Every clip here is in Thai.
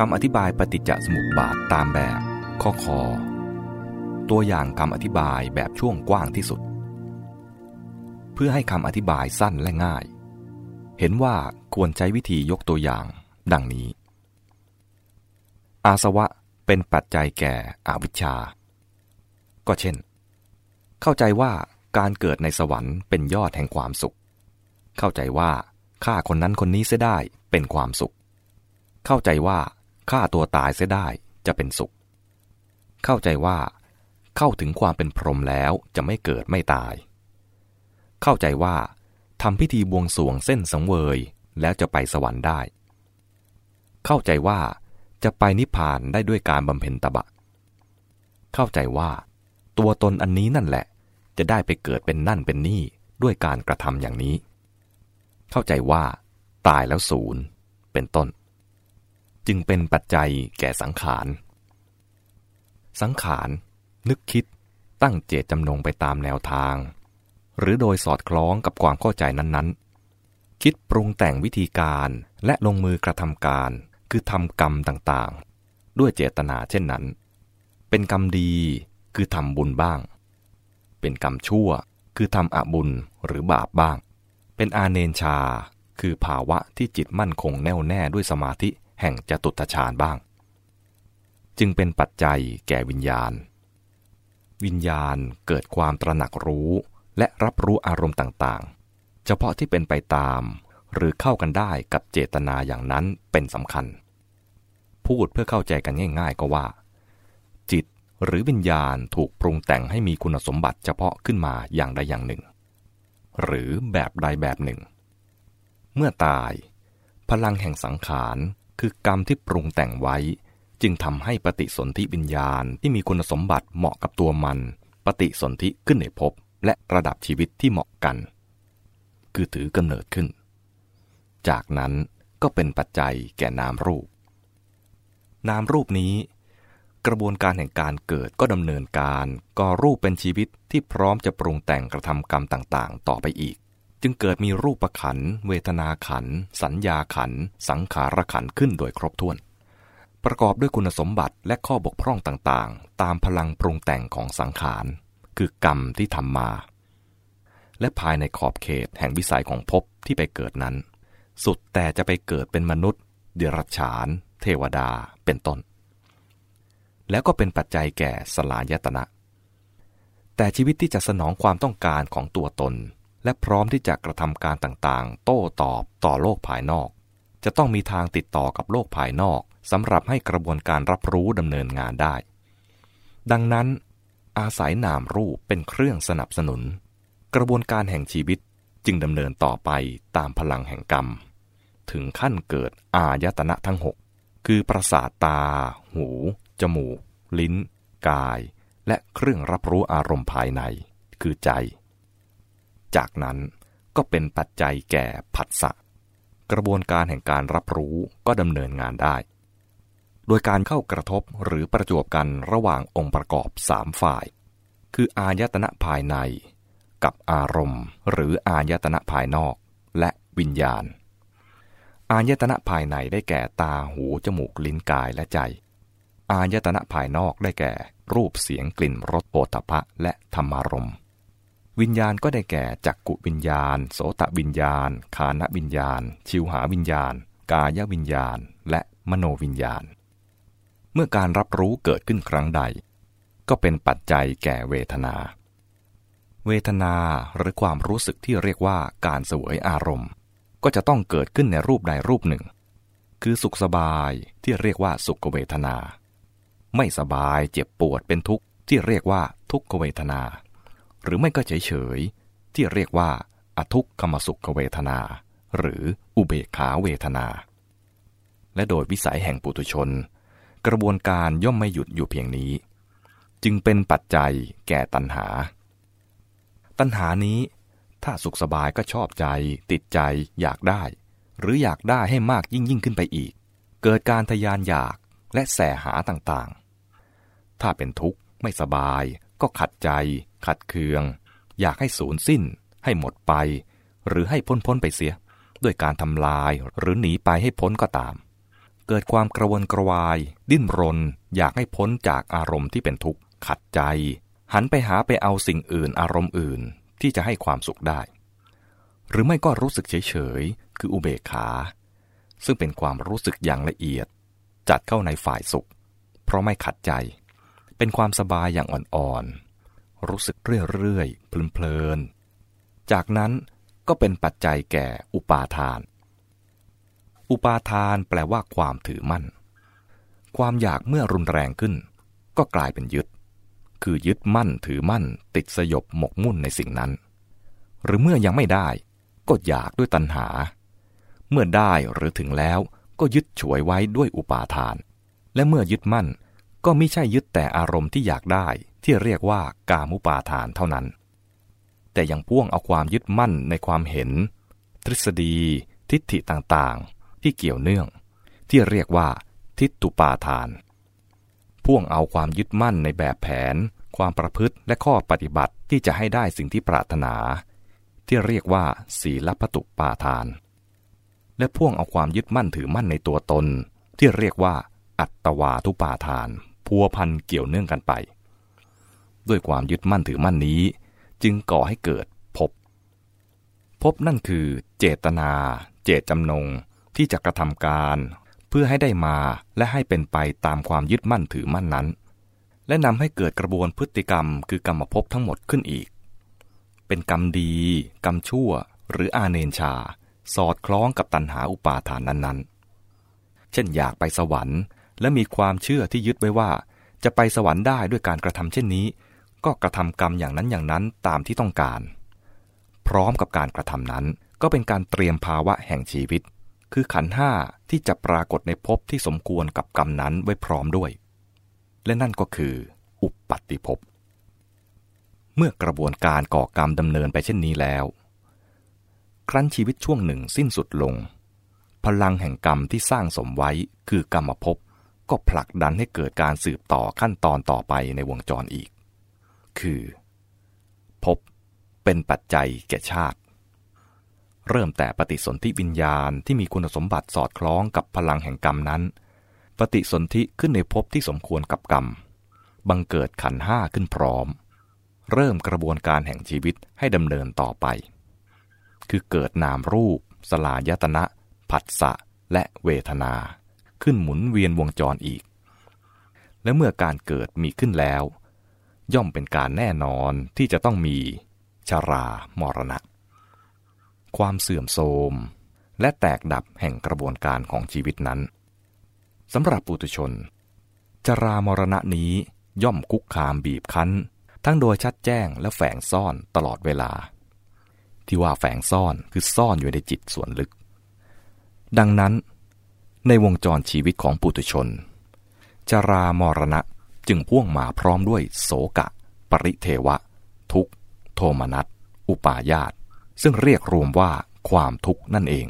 คำอธิบายปฏิจจสมุปบาทตามแบบข้อคอตัวอย่างคำอธิบายแบบช่วงกว้างที่สุด เพื่อให้คำอธิบายสั้นและง่าย เห็นว่าควรใช้วิธียกตัวอย่าง ดังนี้ อาสวะเป็นปัจจัยแก่อวิชชา ก็เช่น เข้าใจว่าการเกิดในสวรรค์เป็นยอดแห่งความสุข เข้าใจว่าฆ่าคนนั้นคนนี้เสียได้เป็นความสุข เข้าใจว่า ฆ่าตัวตายเสียได้จะเป็นสุข เข้าใจว่า เข้าถึงความเป็นพรหมแล้วจะไม่เกิดไม่ตาย เข้าใจว่าทำพิธีบวงสวงเส้นสังเวยแล้วจะไปสวรรค์ได้ เข้าใจว่าจะไปนิพพานได้ด้วยการบำเพ็ญตบะ เข้าใจว่า ตัวตนอันนี้นั่นแหละ จะได้ไปเกิดเป็นนั่นเป็นนี่ด้วยการกระทำอย่างนี้ เข้าใจว่า ตายแล้วศูนย์เป็นต้น จึงเป็นปัจจัยแก่สังขาร สังขาร นึกคิดตั้งเจตจำนงไปตามแนวทาง หรือโดยสอดคล้องกับความเข้าใจนั้นๆ คิดปรุงแต่งวิธีการและลงมือกระทำการ คือทำกรรมต่างๆ ด้วยเจตนาเช่นนั้น เป็นกรรมดีคือทำบุญบ้าง เป็นกรรมชั่วคือทำอบุญหรือบาปบ้าง เป็นอาเนนชา คือภาวะที่จิตมั่นคงแน่วแน่ด้วยสมาธิ แห่งจตุตฌานบ้าง จึงเป็นปัจจัยแก่วิญญาณ วิญญาณเกิดความตระหนักรู้และรับรู้อารมณ์ต่างๆ เฉพาะที่เป็นไปตาม หรือเข้ากันได้กับเจตนาอย่างนั้นเป็นสำคัญ พูดเพื่อเข้าใจกันง่าย ๆ ก็ว่า จิตหรือวิญญาณถูกปรุงแต่งให้มีคุณสมบัติเฉพาะขึ้นมาอย่างใดอย่างหนึ่ง หรือแบบใดแบบหนึ่ง เมื่อตาย พลังแห่งสังขาร คือกรรมที่ปรุงแต่งไว้ จึงทำให้ปฏิสนธิวิญญาณที่มีคุณสมบัติเหมาะกับตัวมัน ปฏิสนธิขึ้นในภพและระดับชีวิตที่เหมาะกัน คือถือกำเนิดขึ้น จากนั้นก็เป็นปัจจัยแก่นามรูป นามรูปนี้ กระบวนการแห่งการเกิดก็ดำเนินการก่อรูปเป็นชีวิตที่พร้อมจะปรุงแต่งกระทำกรรมต่างๆ ต่อไปอีก จึงเกิดมีรูปประขัน เวทนาขัน สัญญาขัน สังขารขันขึ้นโดยครบถ้วน ประกอบด้วยคุณสมบัติและข้อบกพร่องต่างๆ ตามพลังปรุงแต่งของสังขาร คือกรรมที่ทำมา และภายในขอบเขตแห่งวิสัยของภพที่ไปเกิดนั้น สุดแต่จะไปเกิดเป็นมนุษย์ เดรัจฉาน เทวดา เป็นต้น แล้วก็เป็นปัจจัยแก่สลายตนะแต่ชีวิตที่จะสนองความต้องการของตัวตน และพร้อมที่จะกระทำการต่างๆ โต้ตอบต่อโลกภายนอก จะต้องมีทางติดต่อกับโลกภายนอกสำหรับให้กระบวนการรับรู้ดำเนินงานได้ ดังนั้นอาศัยนามรูปเป็นเครื่องสนับสนุน กระบวนการแห่งชีวิตจึงดำเนินต่อไปตามพลังแห่งกรรม ถึงขั้นเกิดอายตนะทั้งหกคือประสาทตา หู จมูก ลิ้น กาย และเครื่องรับรู้อารมณ์ภายใน คือใจ จากนั้นก็เป็นปัจจัยแก่ผัสสะ กระบวนการแห่งการรับรู้ก็ดำเนินงานได้ โดยการเข้ากระทบหรือประจวบกันระหว่างองค์ประกอบสามฝ่าย คืออายตนะภายใน กับอารมณ์ หรืออายตนะภายนอก และวิญญาณ อายตนะภายในได้แก่ตาหูจมูกลิ้นกายและใจ อายตนะภายนอกได้แก่รูปเสียงกลิ่นรสโผฏฐะและธรรมารมณ์ วิญญาณก็ได้แก่จักกุวิญญาณ โสตวิญญาณคานวิญญาณ ชิวหาวิญญาณ กายวิญญาณ และมโนวิญญาณ เมื่อการรับรู้เกิดขึ้นครั้งใด ก็เป็นปัจจัยแก่เวทนา เวทนาหรือความรู้สึกที่เรียกว่าการเสวยอารมณ์ ก็จะต้องเกิดขึ้นในรูปใดรูปหนึ่ง คือสุขสบายที่เรียกว่าสุขเวทนา ไม่สบายเจ็บปวดเป็นทุกข์ที่เรียกว่าทุกขเวทนา หรือไม่ก็เฉยเฉยที่เรียกว่าอทุกขมสุขเวทนา หรืออุเบกขาเวทนา และโดยวิสัยแห่งปุถุชน กระบวนการย่อมไม่หยุดอยู่เพียงนี้ จึงเป็นปัจจัยแก่ตัณหา ตัณหานี้ ถ้าสุขสบายก็ชอบใจ ติดใจอยากได้ หรืออยากได้ให้มากยิ่งยิ่งขึ้นไปอีก เกิดการทยานอยากและแสหาต่างๆ ถ้าเป็นทุกข์ไม่สบายก็ขัดใจ ขัดเคือง อยากให้สูญสิ้น ให้หมดไป หรือให้พ้นพ้นไปเสีย ด้วยการทำลายหรือหนีไปให้พ้นก็ตาม เกิดความกระวนกระวาย ดิ้นรน อยากให้พ้นจากอารมณ์ที่เป็นทุกข์ขัดใจ หันไปหาไปเอาสิ่งอื่นอารมณ์อื่นที่จะให้ความสุขได้ หรือไม่ก็รู้สึกเฉยๆคืออุเบกขา ซึ่งเป็นความรู้สึกอย่างละเอียด จัดเข้าในฝ่ายสุข เพราะไม่ขัดใจ เป็นความสบายอย่างอ่อนๆ รู้สึกเรื่อยๆเพลินๆ จากนั้นก็เป็นปัจจัยแก่อุปาทาน อุปาทานแปลว่าความถือมั่น ความอยากเมื่อรุนแรงขึ้น ก็กลายเป็นยึด คือยึดมั่นถือมั่น ติดสยบหมกมุ่นในสิ่งนั้น หรือเมื่อยังไม่ได้ ก็อยากด้วยตัณหา เมื่อได้หรือถึงแล้วก็ยึดฉวยไว้ด้วยอุปาทาน และเมื่อยึดมั่นก็ไม่ใช่ยึดแต่อารมณ์ที่อยากได้ ที่เรียกว่ากามุปาทานเท่านั้น แต่ยังพ่วงเอาความยึดมั่นในความเห็น ทฤษฎี ทิฏฐิต่างๆ ที่เกี่ยวเนื่อง ที่เรียกว่าทิฏตุปาทาน พ่วงเอาความยึดมั่นในแบบแผน ความประพฤติและข้อปฏิบัติที่จะให้ได้สิ่งที่ปรารถนา ที่เรียกว่าศีลปตุปาทาน และพ่วงเอาความยึดมั่นถือมั่นในตัวตน ที่เรียกว่าอัตวาทุปาทาน พัวพันเกี่ยวเนื่องกันไป ด้วยความยึดมั่นถือมั่นนี้ จึงก่อให้เกิดภพภพนั่นคือเจตนา เจตจำนง ที่จะกระทำการ เพื่อให้ได้มาและให้เป็นไปตามความยึดมั่นถือมั่นนั้น และนำให้เกิดกระบวนพฤติกรรม คือกรรมภพทั้งหมดขึ้นอีก เป็นกรรมดี กรรมชั่ว หรืออาเนนชา สอดคล้องกับตัณหาอุปาทานนั้นๆ เช่นอยากไปสวรรค์ และมีความเชื่อที่ยึดไว้ว่าจะไปสวรรค์ได้ด้วยการกระทำเช่นนี้ ก็กระทำกรรมอย่างนั้นอย่างนั้นตามที่ต้องการ พร้อมกับการกระทำนั้น ก็เป็นการเตรียมภาวะแห่งชีวิต คือขันห้าที่จะปรากฏในภพที่สมควรกับกรรมนั้นไว้พร้อมด้วย และนั่นก็คือ อุปปัตติภพเมื่อกระบวนการก่อกรรมดำเนินไปเช่นนี้แล้ว ครั้นชีวิตช่วงหนึ่งสิ้นสุดลง พลังแห่งกรรมที่สร้างสมไว้คือกรรมภพก็ผลักดันให้เกิดการสืบต่อขั้นตอนต่อไปในวงจรอีก คือพบเป็นปัจจัยแก่ชาติ เริ่มแต่ปฏิสนธิวิญญาณที่มีคุณสมบัติสอดคล้องกับพลังแห่งกรรมนั้น ปฏิสนธิขึ้นในภพที่สมควรกับกรรม บังเกิดขันห้าขึ้นพร้อม เริ่มกระบวนการแห่งชีวิตให้ดำเนินต่อไป คือเกิดนามรูป สลายตนะ ผัสสะ และเวทนา ขึ้นหมุนเวียนวงจรอีก และเมื่อการเกิดมีขึ้นแล้ว ย่อมเป็นการแน่นอนที่จะต้องมีชารามรณะ ความเสื่อมโทรมและแตกดับแห่งกระบวนการของชีวิตนั้นสำหรับปุถุชน ชารามรณะนี้ย่อมคุกคามบีบคั้น ทั้งโดยชัดแจ้งและแฝงซ่อนตลอดเวลา ที่ว่าแฝงซ่อนคือซ่อนอยู่ในจิตส่วนลึก ดังนั้น ในวงจรชีวิตของปุถุชนจารามรณะ จึงพ่วงมาพร้อมด้วยโสกะ ปริเทวะ ทุกโทมนัสอุปาญาตซึ่งเรียกรวมว่าความทุกข์นั่นเอง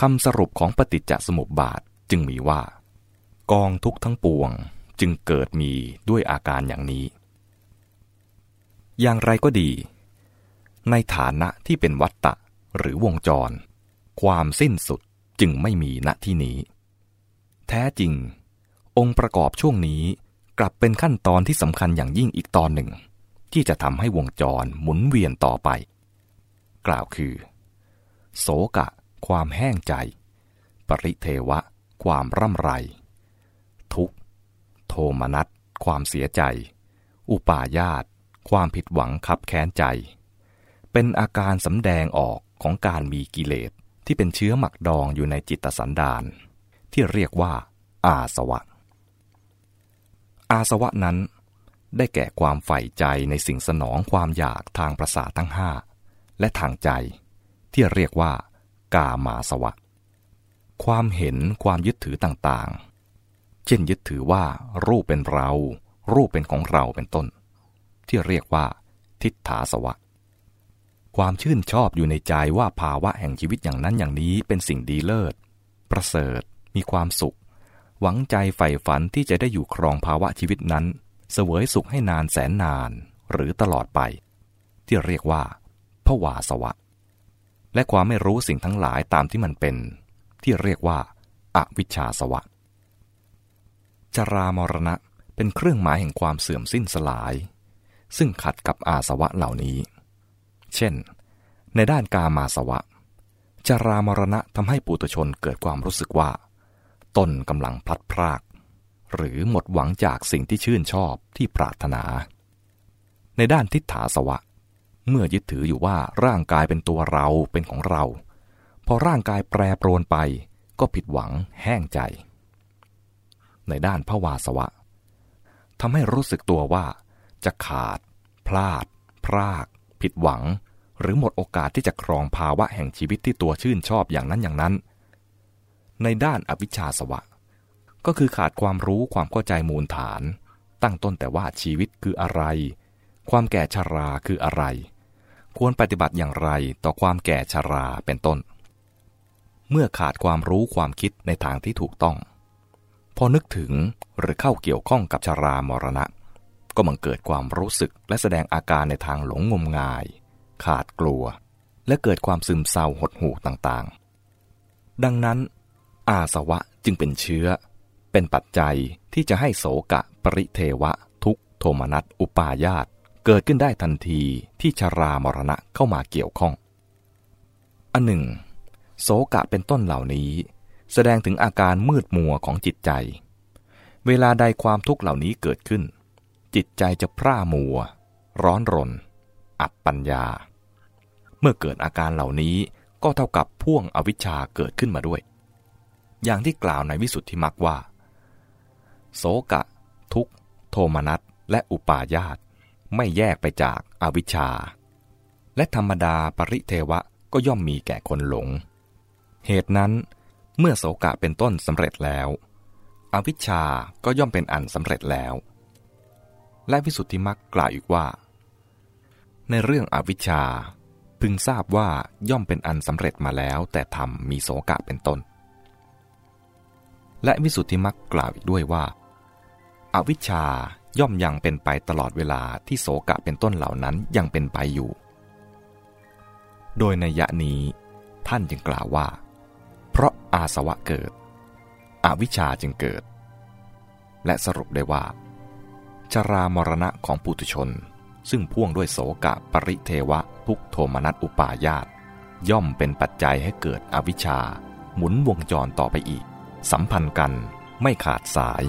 คำสรุปของปฏิจจสมุปบาทจึงมีว่า กองทุกข์ทั้งปวงจึงเกิดมีด้วยอาการอย่างนี้ อย่างไรก็ดี ในฐานะที่เป็นวัตตะหรือวงจร ความสิ้นสุดจึงไม่มีณที่นี้ แท้จริง องค์ประกอบช่วงนี้ กลับเป็นขั้นตอนที่สำคัญอย่างยิ่งอีกตอนหนึ่ง ที่จะทำให้วงจรหมุนเวียนต่อไป กล่าวคือ โสกะ ความแห้งใจ ปริเทวะ ความร่ำไร ทุกโทมนัส ความเสียใจ อุปาญาต ความผิดหวังขับแค้นใจ เป็นอาการสำแดงออกของการมีกิเลสที่เป็นเชื้อหมักดองอยู่ในจิตสันดานที่เรียกว่าอาสวะ อาสวะนั้น ได้แก่ความใฝ่ใจในสิ่งสนองความอยากทางประสาททั้งห้าและทางใจ ที่เรียกว่ากามาสวะ ความเห็นความยึดถือต่างๆ เช่นยึดถือว่ารูปเป็นเรา รูปเป็นของเราเป็นต้น ที่เรียกว่า ทิฏฐาสวะ ความชื่นชอบอยู่ในใจว่าภาวะแห่งชีวิตอย่างนั้นอย่างนี้เป็นสิ่งดีเลิศ ประเสริฐมีความสุข หวังใจใฝ่ฝันที่จะได้อยู่ครองภาวะชีวิตนั้น เสวยสุขให้นานแสนนาน หรือตลอดไป ที่เรียกว่าผวาสวะ และความไม่รู้สิ่งทั้งหลายตามที่มันเป็น ที่เรียกว่าอวิชชาสวะ จรามรณะเป็นเครื่องหมายแห่งความเสื่อมสิ้นสลาย ซึ่งขัดกับอาสวะเหล่านี้ เช่น ในด้านกามาสวะ จรามรณะทำให้ปุถุชนเกิดความรู้สึกว่า ตนกำลังพลัดพราก หรือหมดหวังจากสิ่งที่ชื่นชอบที่ปรารถนา ในด้านทิฏฐาสวะ เมื่อยึดถืออยู่ว่าร่างกายเป็นตัวเราเป็นของเรา พอร่างกายแปรปรวนไปก็ผิดหวังแห้งใจ ในด้านภวาสวะทำให้รู้สึกตัวว่า จะขาด พลาด พราก ผิดหวัง หรือหมดโอกาสที่จะครองภาวะแห่งชีวิตที่ตัวชื่นชอบอย่างนั้นอย่างนั้น ในด้านอวิชชาสวะ ก็คือขาดความรู้ความเข้าใจมูลฐาน ตั้งต้นแต่ว่าชีวิตคืออะไร ความแก่ชราคืออะไร ควรปฏิบัติอย่างไรต่อความแก่ชราเป็นต้น เมื่อขาดความรู้ความคิดในทางที่ถูกต้อง พอนึกถึงหรือเข้าเกี่ยวข้องกับชารามรณะ ก็มังเกิดความรู้สึกและแสดงอาการในทางหลงงมงาย ขาดกลัว และเกิดความซึมเศร้าหดหู่ต่างๆ ดังนั้น อาสวะจึงเป็นเชื้อ เป็นปัจจัยที่จะให้โสกะปริเทวะ ทุกโทมนัสอุปาญาตเกิดขึ้นได้ทันทีที่ชรามรณะเข้ามาเกี่ยวข้อง อันหนึ่ง โสกะเป็นต้นเหล่านี้ แสดงถึงอาการมืดมัวของจิตใจ เวลาใดความทุกข์เหล่านี้เกิดขึ้น จิตใจจะพร่ามัว ร้อนรน อับปัญญา เมื่อเกิดอาการเหล่านี้ก็เท่ากับพ่วงอวิชชาเกิดขึ้นมาด้วย อย่างที่กล่าวในวิสุทธิมักว่า โสกะ ทุกโทมนัสและอุปาญาตไม่แยกไปจากอวิชชา และธรรมดาปริเทวะก็ย่อมมีแก่คนหลง เหตุนั้น เมื่อโสกะเป็นต้นสำเร็จแล้ว อวิชชาก็ย่อมเป็นอันสำเร็จแล้ว และวิสุทธิมักกล่าวอีกว่า ในเรื่องอวิชชาพึงทราบว่าย่อมเป็นอันสำเร็จมาแล้วแต่ทำมีโสกะเป็นต้น และวิสุทธิมักกล่าวอีกด้วยว่าอาวิชชาย่อมยังเป็นไปตลอดเวลาที่โสกะเป็นต้นเหล่านั้นยังเป็นไปอยู่ โดยในยะนี้ ท่านจึงกล่าวว่า เพราะอาสวะเกิด อวิชชาจึงเกิด และสรุปได้ว่า ชรามรณะของปุถุชน ซึ่งพ่วงด้วยโสกะปริเทวะทุกโทมนัสอุปาญาตย่อมเป็นปัจจัยให้เกิดอวิชชา หมุนวงจรต่อไปอีก สัมพันธ์กันไม่ขาดสาย